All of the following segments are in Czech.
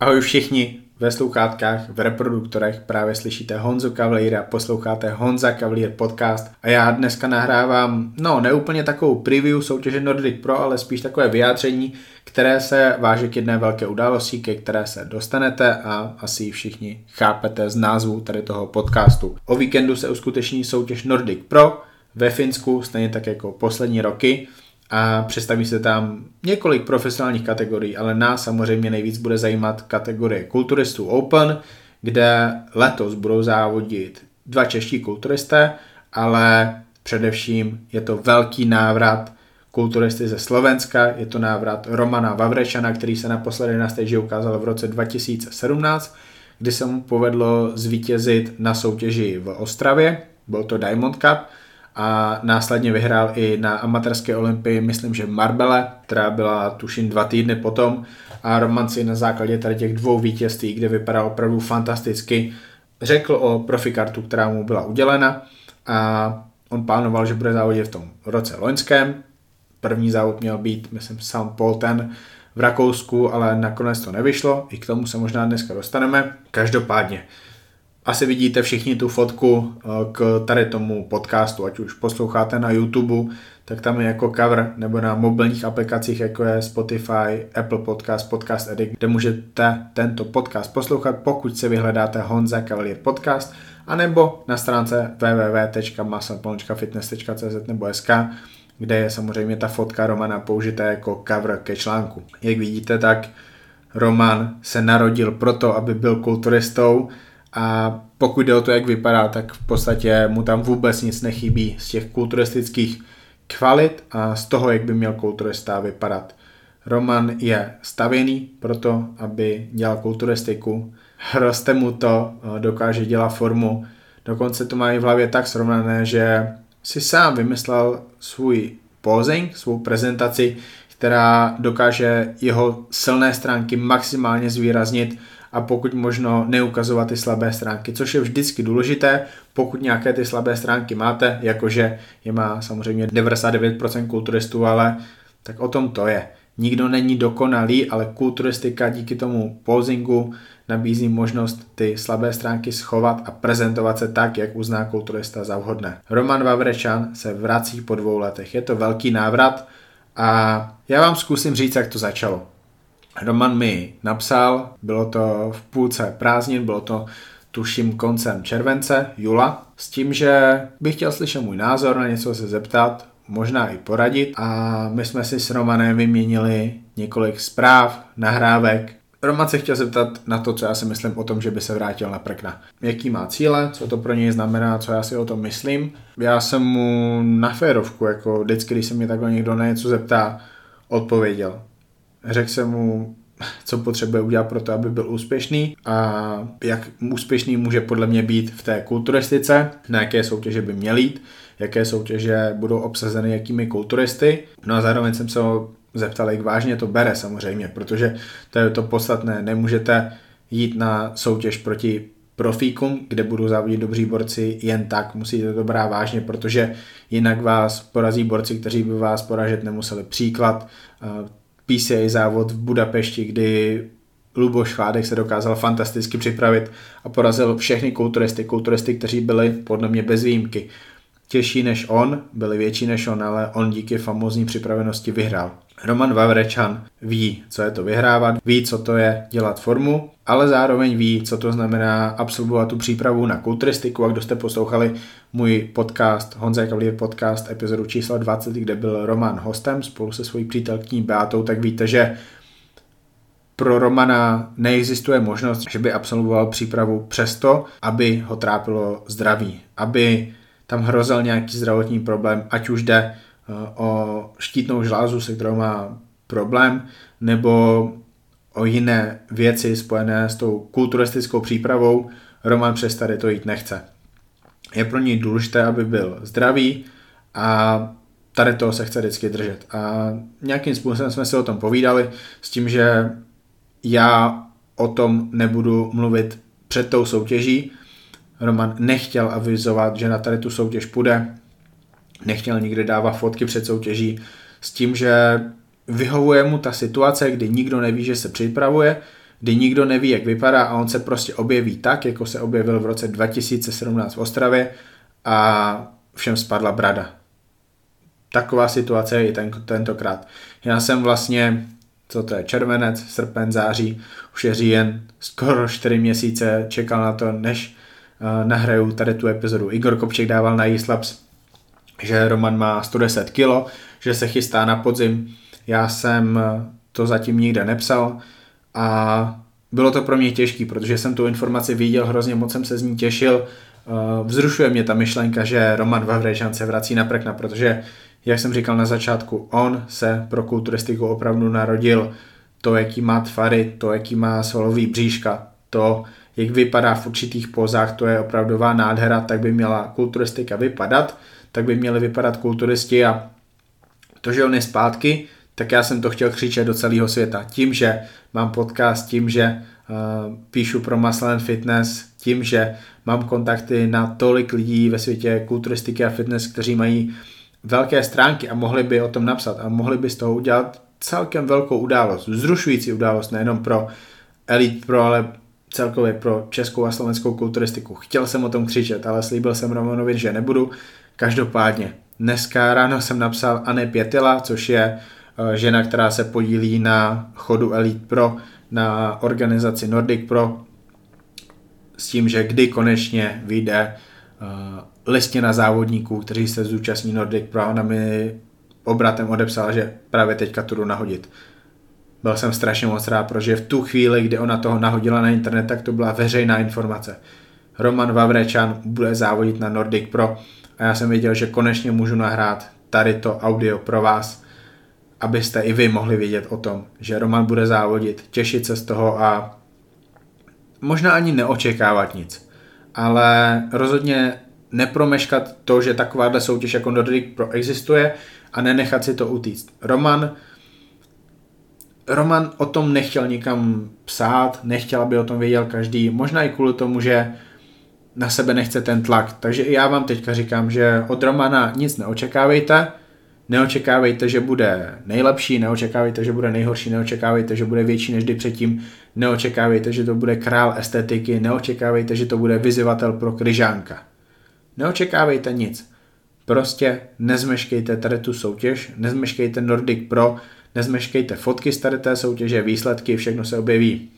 Ahoj všichni, ve sluchátkách, v reproduktorech právě slyšíte Honzu Kavalíra, posloucháte Honza Kavalír podcast a já dneska nahrávám, no neúplně takovou preview soutěže Nordic Pro, ale spíš takové vyjádření, které se váže k jedné velké události, ke které se dostanete a asi všichni chápete z názvu tady toho podcastu. O víkendu se uskuteční soutěž Nordic Pro ve Finsku, stejně tak jako poslední roky a představí se tam několik profesionálních kategorií, ale nás samozřejmě nejvíc bude zajímat kategorie kulturistů Open, kde letos budou závodit dva čeští kulturisté, ale především je to velký návrat kulturisty ze Slovenska, je to návrat Romana Vavrečana, který se naposledy na stage ukázal v roce 2017, kdy se mu povedlo zvítězit na soutěži v Ostravě, byl to Diamond Cup, a následně vyhrál i na amatérské olympii, myslím, že Marbele, která byla tuším dva týdny potom a Roman si na základě tady těch dvou vítězství, kde vypadal opravdu fantasticky, řekl o profikartu, která mu byla udělena a on plánoval, že bude závodit v tom roce loňském. První závod měl být, myslím, Sam Polten v Rakousku, ale nakonec to nevyšlo. I k tomu se možná dneska dostaneme. Každopádně, asi vidíte všichni tu fotku eh, k tady tomu podcastu, ať už posloucháte na YouTube, tak tam je jako cover, nebo na mobilních aplikacích, jako je Spotify, Apple Podcast, Podcast Edit, kde můžete tento podcast poslouchat, pokud se vyhledáte Honza Cavalier Podcast, anebo na stránce www.maslapolničkafitness.cz nebo SK, kde je samozřejmě ta fotka Romana použitá jako cover ke článku. Jak vidíte, tak Roman se narodil proto, aby byl kulturistou, a pokud jde o to, jak vypadá, tak v podstatě mu tam vůbec nic nechybí z těch kulturistických kvalit a z toho, jak by měl kulturista vypadat. Roman je stavěný proto, aby dělal kulturistiku, roste mu to, dokáže dělat formu, dokonce to má i v hlavě tak srovnané, že si sám vymyslel svůj posing, svou prezentaci, která dokáže jeho silné stránky maximálně zvýraznit a pokud možno neukazovat ty slabé stránky, což je vždycky důležité, pokud nějaké ty slabé stránky máte, jakože je má samozřejmě 99% kulturistů, ale tak o tom to je. Nikdo není dokonalý, ale kulturistika díky tomu posingu nabízí možnost ty slabé stránky schovat a prezentovat se tak, jak uzná kulturista za vhodné. Roman Vavrečan se vrací po dvou letech. Je to velký návrat a já vám zkusím říct, jak to začalo. Roman mi napsal, bylo to v půlce prázdnin, bylo to tuším koncem července, jula, s tím, že bych chtěl slyšet můj názor, na něco se zeptat, možná i poradit a my jsme si s Romanem vyměnili několik zpráv, nahrávek. Roman se chtěl zeptat na to, co já si myslím o tom, že by se vrátil na Prekna. Jaký má cíle, co to pro něj znamená, co já si o tom myslím. Já jsem mu na férovku, jako vždycky, když se mě takhle někdo na něco zeptá, odpověděl řekl jsem mu, co potřebuje udělat pro to, aby byl úspěšný a jak úspěšný může podle mě být v té kulturistice, na jaké soutěže by měl jít, jaké soutěže budou obsazeny jakými kulturisty. No a zároveň jsem se ho zeptal, jak vážně to bere samozřejmě, protože to je to podstatné. Nemůžete jít na soutěž proti profíkům, kde budou závodit dobří borci jen tak, musíte to brát vážně, protože jinak vás porazí borci, kteří by vás poražet nemuseli. Příklad, PCA závod v Budapešti, kdy Luboš Chládek se dokázal fantasticky připravit a porazil všechny kulturisty, kulturisty, kteří byli podle mě bez výjimky. Těžší než on, byli větší než on, ale on díky famózní připravenosti vyhrál. Roman Vavrečan ví, co je to vyhrávat, ví, co to je dělat formu, ale zároveň ví, co to znamená absolvovat tu přípravu na kulturistiku. A kdo jste poslouchali můj podcast, Honza Kavlír podcast, epizodu číslo 20, kde byl Roman hostem spolu se svojí přítelkyní Beatou, tak víte, že pro Romana neexistuje možnost, že by absolvoval přípravu přesto, aby ho trápilo zdraví, aby tam hrozil nějaký zdravotní problém, ať už jde o štítnou žlázu, se kterou má problém, nebo o jiné věci spojené s tou kulturistickou přípravou, Roman přes tady to jít nechce. Je pro něj důležité, aby byl zdravý a tady toho se chce vždycky držet. A nějakým způsobem jsme si o tom povídali s tím, že já o tom nebudu mluvit před tou soutěží. Roman nechtěl avizovat, že na tady tu soutěž půjde, nechtěl nikdy dávat fotky před soutěží s tím, že vyhovuje mu ta situace, kdy nikdo neví, že se připravuje, kdy nikdo neví, jak vypadá a on se prostě objeví tak, jako se objevil v roce 2017 v Ostravě a všem spadla brada. Taková situace je i ten, tentokrát. Já jsem vlastně, co to je, červenec, srpen, září, už je říjen, skoro 4 měsíce čekal na to, než uh, nahraju tady tu epizodu. Igor Kopček dával na Eastlabs, že Roman má 110 kg, že se chystá na podzim. Já jsem to zatím nikde nepsal a bylo to pro mě těžké, protože jsem tu informaci viděl, hrozně moc jsem se z ní těšil. Eh, vzrušuje mě ta myšlenka, že Roman Vavrečan se vrací na Prekna, protože, jak jsem říkal na začátku, on se pro kulturistiku opravdu narodil. To, jaký má tvary, to, jaký má solový bříška, to, jak vypadá v určitých pozách, to je opravdová nádhera, tak by měla kulturistika vypadat, tak by měli vypadat kulturisti a to, že on je zpátky, tak já jsem to chtěl křičet do celého světa. Tím, že mám podcast, tím, že uh, píšu pro Muscle Fitness, tím, že mám kontakty na tolik lidí ve světě kulturistiky a fitness, kteří mají velké stránky a mohli by o tom napsat a mohli by z toho udělat celkem velkou událost, vzrušující událost nejenom pro Elite Pro, ale celkově pro českou a slovenskou kulturistiku. Chtěl jsem o tom křičet, ale slíbil jsem Romanovi, že nebudu. Každopádně, dneska ráno jsem napsal Anne Pětila, což je Eh, žena, která se podílí na chodu Elite Pro, na organizaci Nordic Pro, s tím, že kdy konečně vyjde eh, listina závodníků, kteří se zúčastní Nordic Pro. Ona mi obratem odepsala, že právě teďka tu jdu nahodit. Byl jsem strašně moc rád, protože v tu chvíli, kdy ona toho nahodila na internet, tak to byla veřejná informace. Roman Vavrečan bude závodit na Nordic Pro a já jsem věděl, že konečně můžu nahrát tady to audio pro vás, abyste i vy mohli vědět o tom, že Roman bude závodit, těšit se z toho a možná ani neočekávat nic. Ale rozhodně nepromeškat to, že takováhle soutěž jako Nordic Pro existuje a nenechat si to utíct. Roman Roman o tom nechtěl nikam psát, nechtěl, aby o tom věděl každý, možná i kvůli tomu, že na sebe nechce ten tlak. Takže i já vám teďka říkám, že od Romana nic neočekávejte, Neočekávejte, že bude nejlepší, neočekávejte, že bude nejhorší, neočekávejte, že bude větší než kdy předtím, neočekávejte, že to bude král estetiky, neočekávejte, že to bude vyzývatel pro kryžánka. Neočekávejte nic. Prostě nezmeškejte tady tu soutěž, nezmeškejte Nordic Pro, nezmeškejte fotky z tady té soutěže, výsledky, všechno se objeví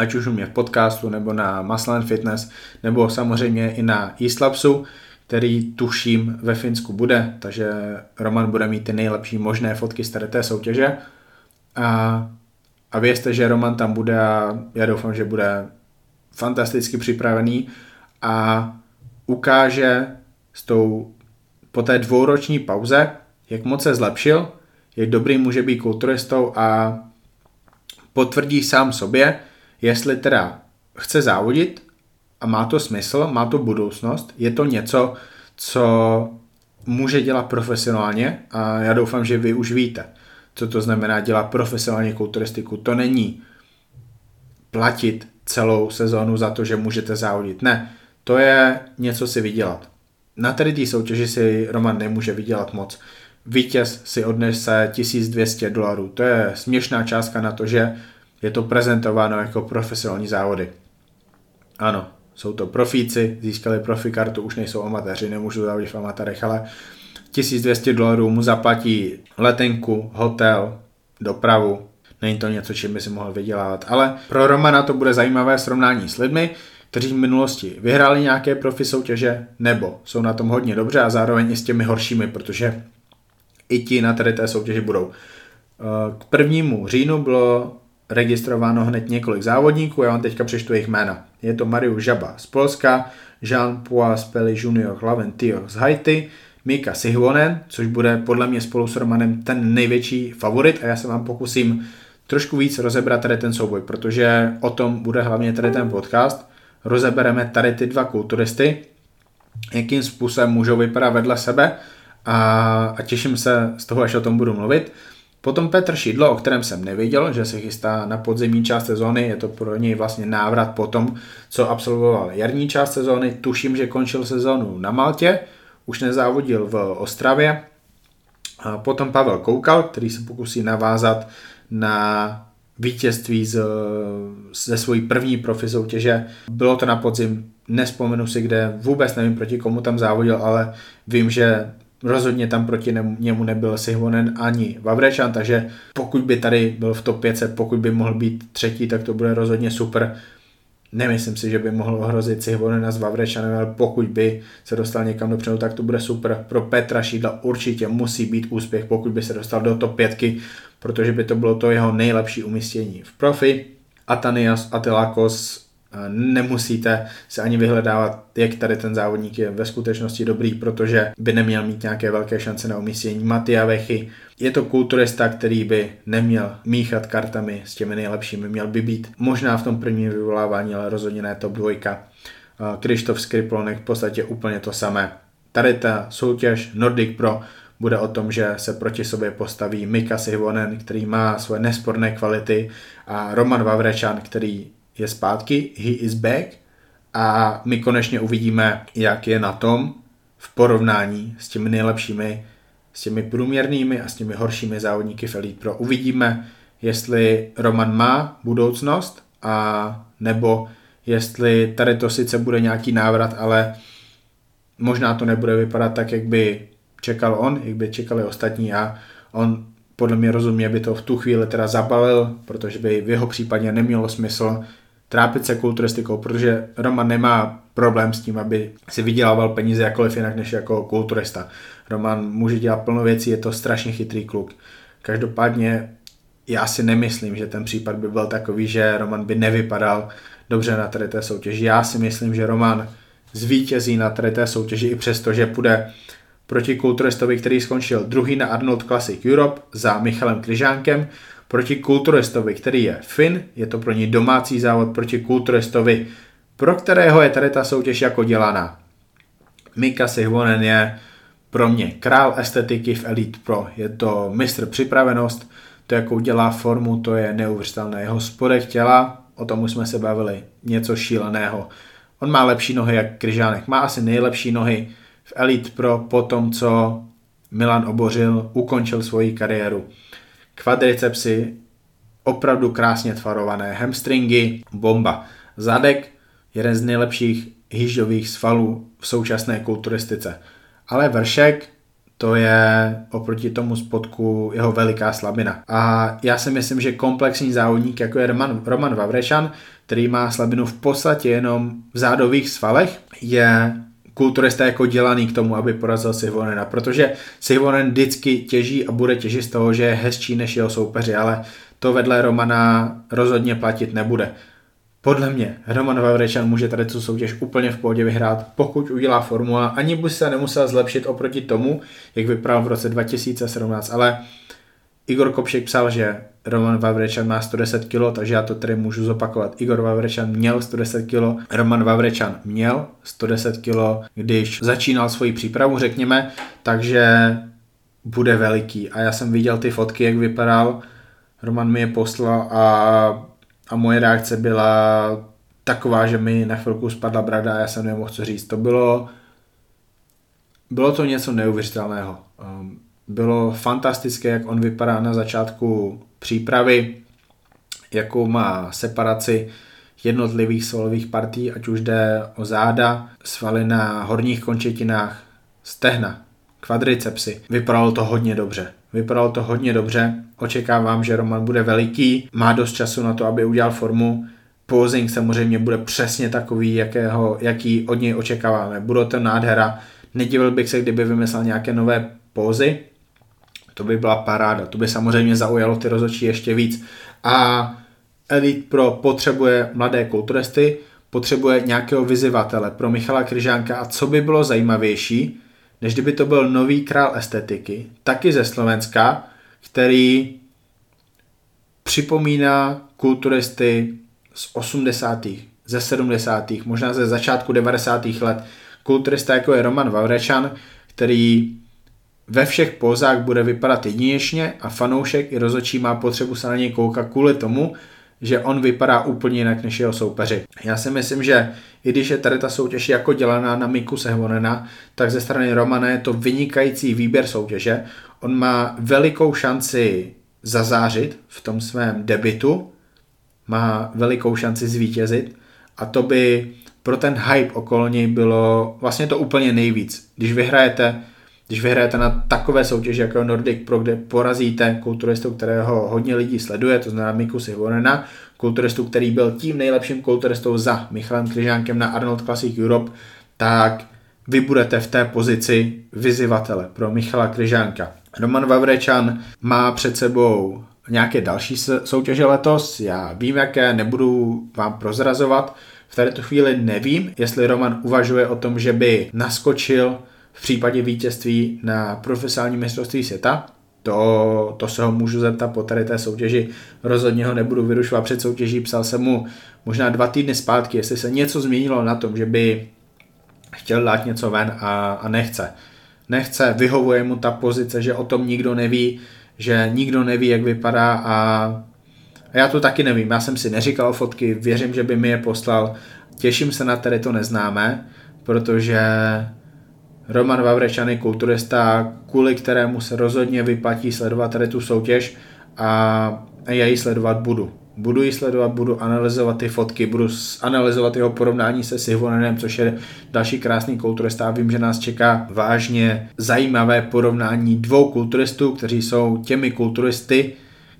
ať už u mě v podcastu, nebo na Muscle Fitness, nebo samozřejmě i na Eastlabsu který tuším ve Finsku bude, takže Roman bude mít ty nejlepší možné fotky z tady té soutěže. A, a vězte, že Roman tam bude a já doufám, že bude fantasticky připravený a ukáže s tou, po té dvouroční pauze, jak moc se zlepšil, jak dobrý může být kulturistou a potvrdí sám sobě, jestli teda chce závodit a má to smysl, má to budoucnost, je to něco, co může dělat profesionálně a já doufám, že vy už víte, co to znamená dělat profesionálně kulturistiku. To není platit celou sezónu za to, že můžete závodit. Ne, to je něco si vydělat. Na tady té soutěži si Roman nemůže vydělat moc. Vítěz si odnese 1200 dolarů. To je směšná částka na to, že je to prezentováno jako profesionální závody. Ano, jsou to profíci, získali profi kartu, už nejsou amatéři, nemůžu závodit v amatérech, ale 1200 dolarů mu zaplatí letenku, hotel, dopravu, není to něco, čím by si mohl vydělávat, ale pro Romana to bude zajímavé srovnání s lidmi, kteří v minulosti vyhráli nějaké profi soutěže, nebo jsou na tom hodně dobře a zároveň i s těmi horšími, protože i ti na tady té soutěži budou. K prvnímu říjnu bylo registrováno hned několik závodníků, já vám teďka přečtu jejich jména. Je to Mariu Žaba z Polska, Jean-Paul Speli Junior Laventio z Haiti, Mika Sihvonen, což bude podle mě spolu s Romanem ten největší favorit a já se vám pokusím trošku víc rozebrat tady ten souboj, protože o tom bude hlavně tady ten podcast. Rozebereme tady ty dva kulturisty, jakým způsobem můžou vypadat vedle sebe a, a těším se z toho, až o tom budu mluvit. Potom Petr Šidlo, o kterém jsem nevěděl, že se chystá na podzimní část sezóny, je to pro něj vlastně návrat po tom, co absolvoval jarní část sezóny. Tuším, že končil sezónu na Maltě, už nezávodil v Ostravě. Potom Pavel Koukal, který se pokusí navázat na vítězství z, ze svojí první profi soutěže. Bylo to na podzim, nespomenu si kde, vůbec nevím proti komu tam závodil, ale vím, že rozhodně tam proti němu nebyl Sihvonen ani Vavrečan, takže pokud by tady byl v top 500, pokud by mohl být třetí, tak to bude rozhodně super. Nemyslím si, že by mohl ohrozit Sihvonena s Vavrečanem, ale pokud by se dostal někam dopředu, tak to bude super. Pro Petra Šídla určitě musí být úspěch, pokud by se dostal do top 5, protože by to bylo to jeho nejlepší umístění v profi. Atanias Atilakos nemusíte se ani vyhledávat, jak tady ten závodník je ve skutečnosti dobrý, protože by neměl mít nějaké velké šance na umístění. Matia Vechy je to kulturista, který by neměl míchat kartami s těmi nejlepšími, měl by být možná v tom prvním vyvolávání, ale rozhodně ne top dvojka. Krištof Skriplonek v podstatě úplně to samé. Tady ta soutěž Nordic Pro bude o tom, že se proti sobě postaví Mika Sivonen, který má svoje nesporné kvality a Roman Vavrečan, který je zpátky, he is back a my konečně uvidíme, jak je na tom v porovnání s těmi nejlepšími, s těmi průměrnými a s těmi horšími závodníky v Elite Pro. Uvidíme, jestli Roman má budoucnost a nebo jestli tady to sice bude nějaký návrat, ale možná to nebude vypadat tak, jak by čekal on, jak by čekali ostatní a on podle mě rozumně by to v tu chvíli teda zabalil, protože by v jeho případě nemělo smysl trápit se kulturistikou, protože Roman nemá problém s tím, aby si vydělával peníze jakkoliv jinak než jako kulturista. Roman může dělat plno věcí, je to strašně chytrý kluk. Každopádně já si nemyslím, že ten případ by byl takový, že Roman by nevypadal dobře na tady té soutěži. Já si myslím, že Roman zvítězí na tady té soutěži i přesto, že půjde proti kulturistovi, který skončil druhý na Arnold Classic Europe za Michalem Kryžánkem, proti kulturistovi, který je Fin, je to pro ní domácí závod proti kulturistovi, pro kterého je tady ta soutěž jako dělaná. Mika Sihvonen je pro mě král estetiky v Elite Pro. Je to mistr připravenost, to jakou dělá formu, to je neuvěřitelné. Jeho spodek těla, o tom už jsme se bavili, něco šíleného. On má lepší nohy jak Kryžánek, má asi nejlepší nohy v Elite Pro po tom, co Milan Obořil ukončil svoji kariéru kvadricepsy, opravdu krásně tvarované hamstringy, bomba. Zadek, jeden z nejlepších hyžových svalů v současné kulturistice. Ale vršek, to je oproti tomu spodku jeho veliká slabina. A já si myslím, že komplexní závodník, jako je Roman, Roman Vavrešan, který má slabinu v podstatě jenom v zádových svalech, je kulturista jako dělaný k tomu, aby porazil Sivonena, protože Sivonen vždycky těží a bude těžit z toho, že je hezčí než jeho soupeři, ale to vedle Romana rozhodně platit nebude. Podle mě Roman Vavrečan může tady tu soutěž úplně v pohodě vyhrát, pokud udělá formula, ani by se nemusel zlepšit oproti tomu, jak vypadal v roce 2017, ale Igor Kopšek psal, že Roman Vavrečan má 110 kg, takže já to tady můžu zopakovat. Igor Vavrečan měl 110 kg, Roman Vavrečan měl 110 kg, když začínal svoji přípravu, řekněme, takže bude veliký. A já jsem viděl ty fotky, jak vypadal, Roman mi je poslal a, a moje reakce byla taková, že mi na chvilku spadla brada a já jsem nemohl co říct. To bylo, bylo to něco neuvěřitelného. Um, bylo fantastické, jak on vypadá na začátku přípravy, jakou má separaci jednotlivých svalových partí, ať už jde o záda, svaly na horních končetinách, stehna, kvadricepsy. Vypadalo to hodně dobře. Vypadalo to hodně dobře. Očekávám, že Roman bude veliký, má dost času na to, aby udělal formu. Posing samozřejmě bude přesně takový, jakého, jaký od něj očekáváme. Bude to nádhera. Nedivil bych se, kdyby vymyslel nějaké nové pózy, to by byla paráda, to by samozřejmě zaujalo ty rozhodčí ještě víc. A Elite Pro potřebuje mladé kulturisty, potřebuje nějakého vyzivatele pro Michala Kryžánka a co by bylo zajímavější, než kdyby to byl nový král estetiky, taky ze Slovenska, který připomíná kulturisty z 80. ze 70. možná ze začátku 90. let. Kulturista jako je Roman Vavrečan, který ve všech pózách bude vypadat jedinečně a fanoušek i rozočí má potřebu se na něj koukat kvůli tomu, že on vypadá úplně jinak než jeho soupeři. Já si myslím, že i když je tady ta soutěž jako dělaná na Miku Sehvonena, tak ze strany Romana je to vynikající výběr soutěže. On má velikou šanci zazářit v tom svém debitu, má velikou šanci zvítězit a to by pro ten hype okolo něj bylo vlastně to úplně nejvíc. Když vyhrajete, když vyhrajete na takové soutěži jako Nordic Pro, kde porazíte kulturistu, kterého hodně lidí sleduje, to znamená Miku Sihvorena, kulturistu, který byl tím nejlepším kulturistou za Michalem Kryžánkem na Arnold Classic Europe, tak vy budete v té pozici vyzivatele pro Michala Kryžánka. Roman Vavrečan má před sebou nějaké další soutěže letos, já vím jaké, nebudu vám prozrazovat, v této chvíli nevím, jestli Roman uvažuje o tom, že by naskočil v případě vítězství na profesionální mistrovství světa. To, to se ho můžu zeptat po tady té soutěži. Rozhodně ho nebudu vyrušovat před soutěží. Psal jsem mu možná dva týdny zpátky, jestli se něco změnilo na tom, že by chtěl dát něco ven a, a nechce. Nechce, vyhovuje mu ta pozice, že o tom nikdo neví, že nikdo neví, jak vypadá a, a já to taky nevím. Já jsem si neříkal fotky, věřím, že by mi je poslal. Těším se na tady to neznáme, protože Roman Vavrečan je kulturista, kvůli kterému se rozhodně vyplatí sledovat tady tu soutěž a já ji sledovat budu. Budu ji sledovat, budu analyzovat ty fotky, budu analyzovat jeho porovnání se Sivonenem, což je další krásný kulturista vím, že nás čeká vážně zajímavé porovnání dvou kulturistů, kteří jsou těmi kulturisty,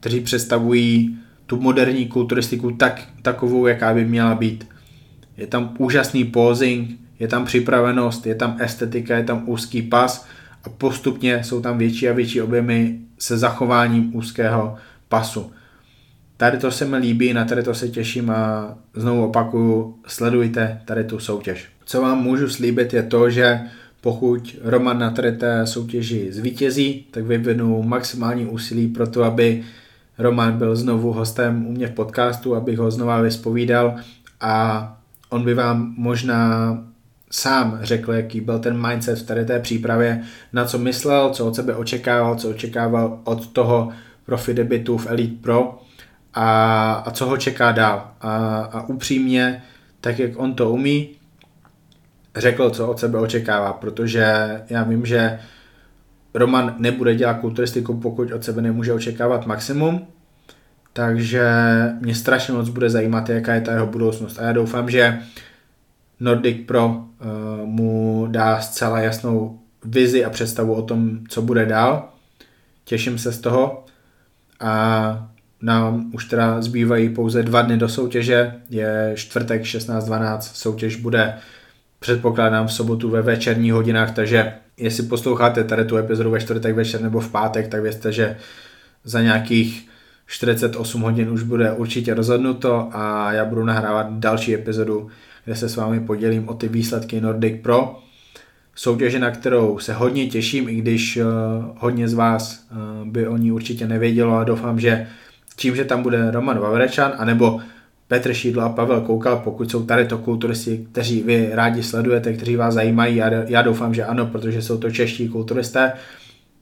kteří představují tu moderní kulturistiku tak, takovou, jaká by měla být. Je tam úžasný posing, je tam připravenost, je tam estetika, je tam úzký pas a postupně jsou tam větší a větší objemy se zachováním úzkého pasu. Tady to se mi líbí, na tady to se těším a znovu opakuju, sledujte tady tu soutěž. Co vám můžu slíbit je to, že pokud Roman na tady té soutěži zvítězí, tak vyvinu maximální úsilí pro to, aby Roman byl znovu hostem u mě v podcastu, abych ho znova vyspovídal a on by vám možná sám řekl, jaký byl ten mindset v tady té přípravě, na co myslel, co od sebe očekával, co očekával od toho profi debitu v Elite Pro a, a co ho čeká dál. A, a upřímně, tak jak on to umí, řekl, co od sebe očekává, protože já vím, že Roman nebude dělat kulturistiku, pokud od sebe nemůže očekávat maximum, takže mě strašně moc bude zajímat, jaká je ta jeho budoucnost. A já doufám, že Nordic Pro uh, mu dá zcela jasnou vizi a představu o tom, co bude dál. Těším se z toho a nám už teda zbývají pouze dva dny do soutěže, je čtvrtek 16.12, soutěž bude předpokládám v sobotu ve večerních hodinách, takže jestli posloucháte tady tu epizodu ve čtvrtek večer nebo v pátek, tak vězte, že za nějakých 48 hodin už bude určitě rozhodnuto a já budu nahrávat další epizodu, kde se s vámi podělím o ty výsledky Nordic Pro. Soutěže, na kterou se hodně těším, i když uh, hodně z vás uh, by o ní určitě nevědělo a doufám, že tím, že tam bude Roman Vavrečan, anebo Petr Šídlo a Pavel Koukal, pokud jsou tady to kulturisti, kteří vy rádi sledujete, kteří vás zajímají, já, já doufám, že ano, protože jsou to čeští kulturisté,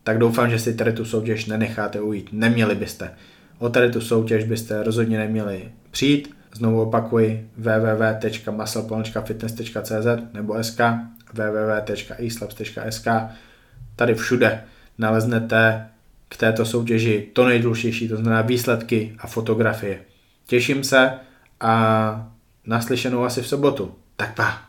tak doufám, že si tady tu soutěž nenecháte ujít. Neměli byste. O tady tu soutěž byste rozhodně neměli přijít. Znovu opakuji www.muscle.fitness.cz nebo sk www.eslabs.sk Tady všude naleznete k této soutěži to nejdůležitější, to znamená výsledky a fotografie. Těším se a naslyšenou asi v sobotu. Tak pa!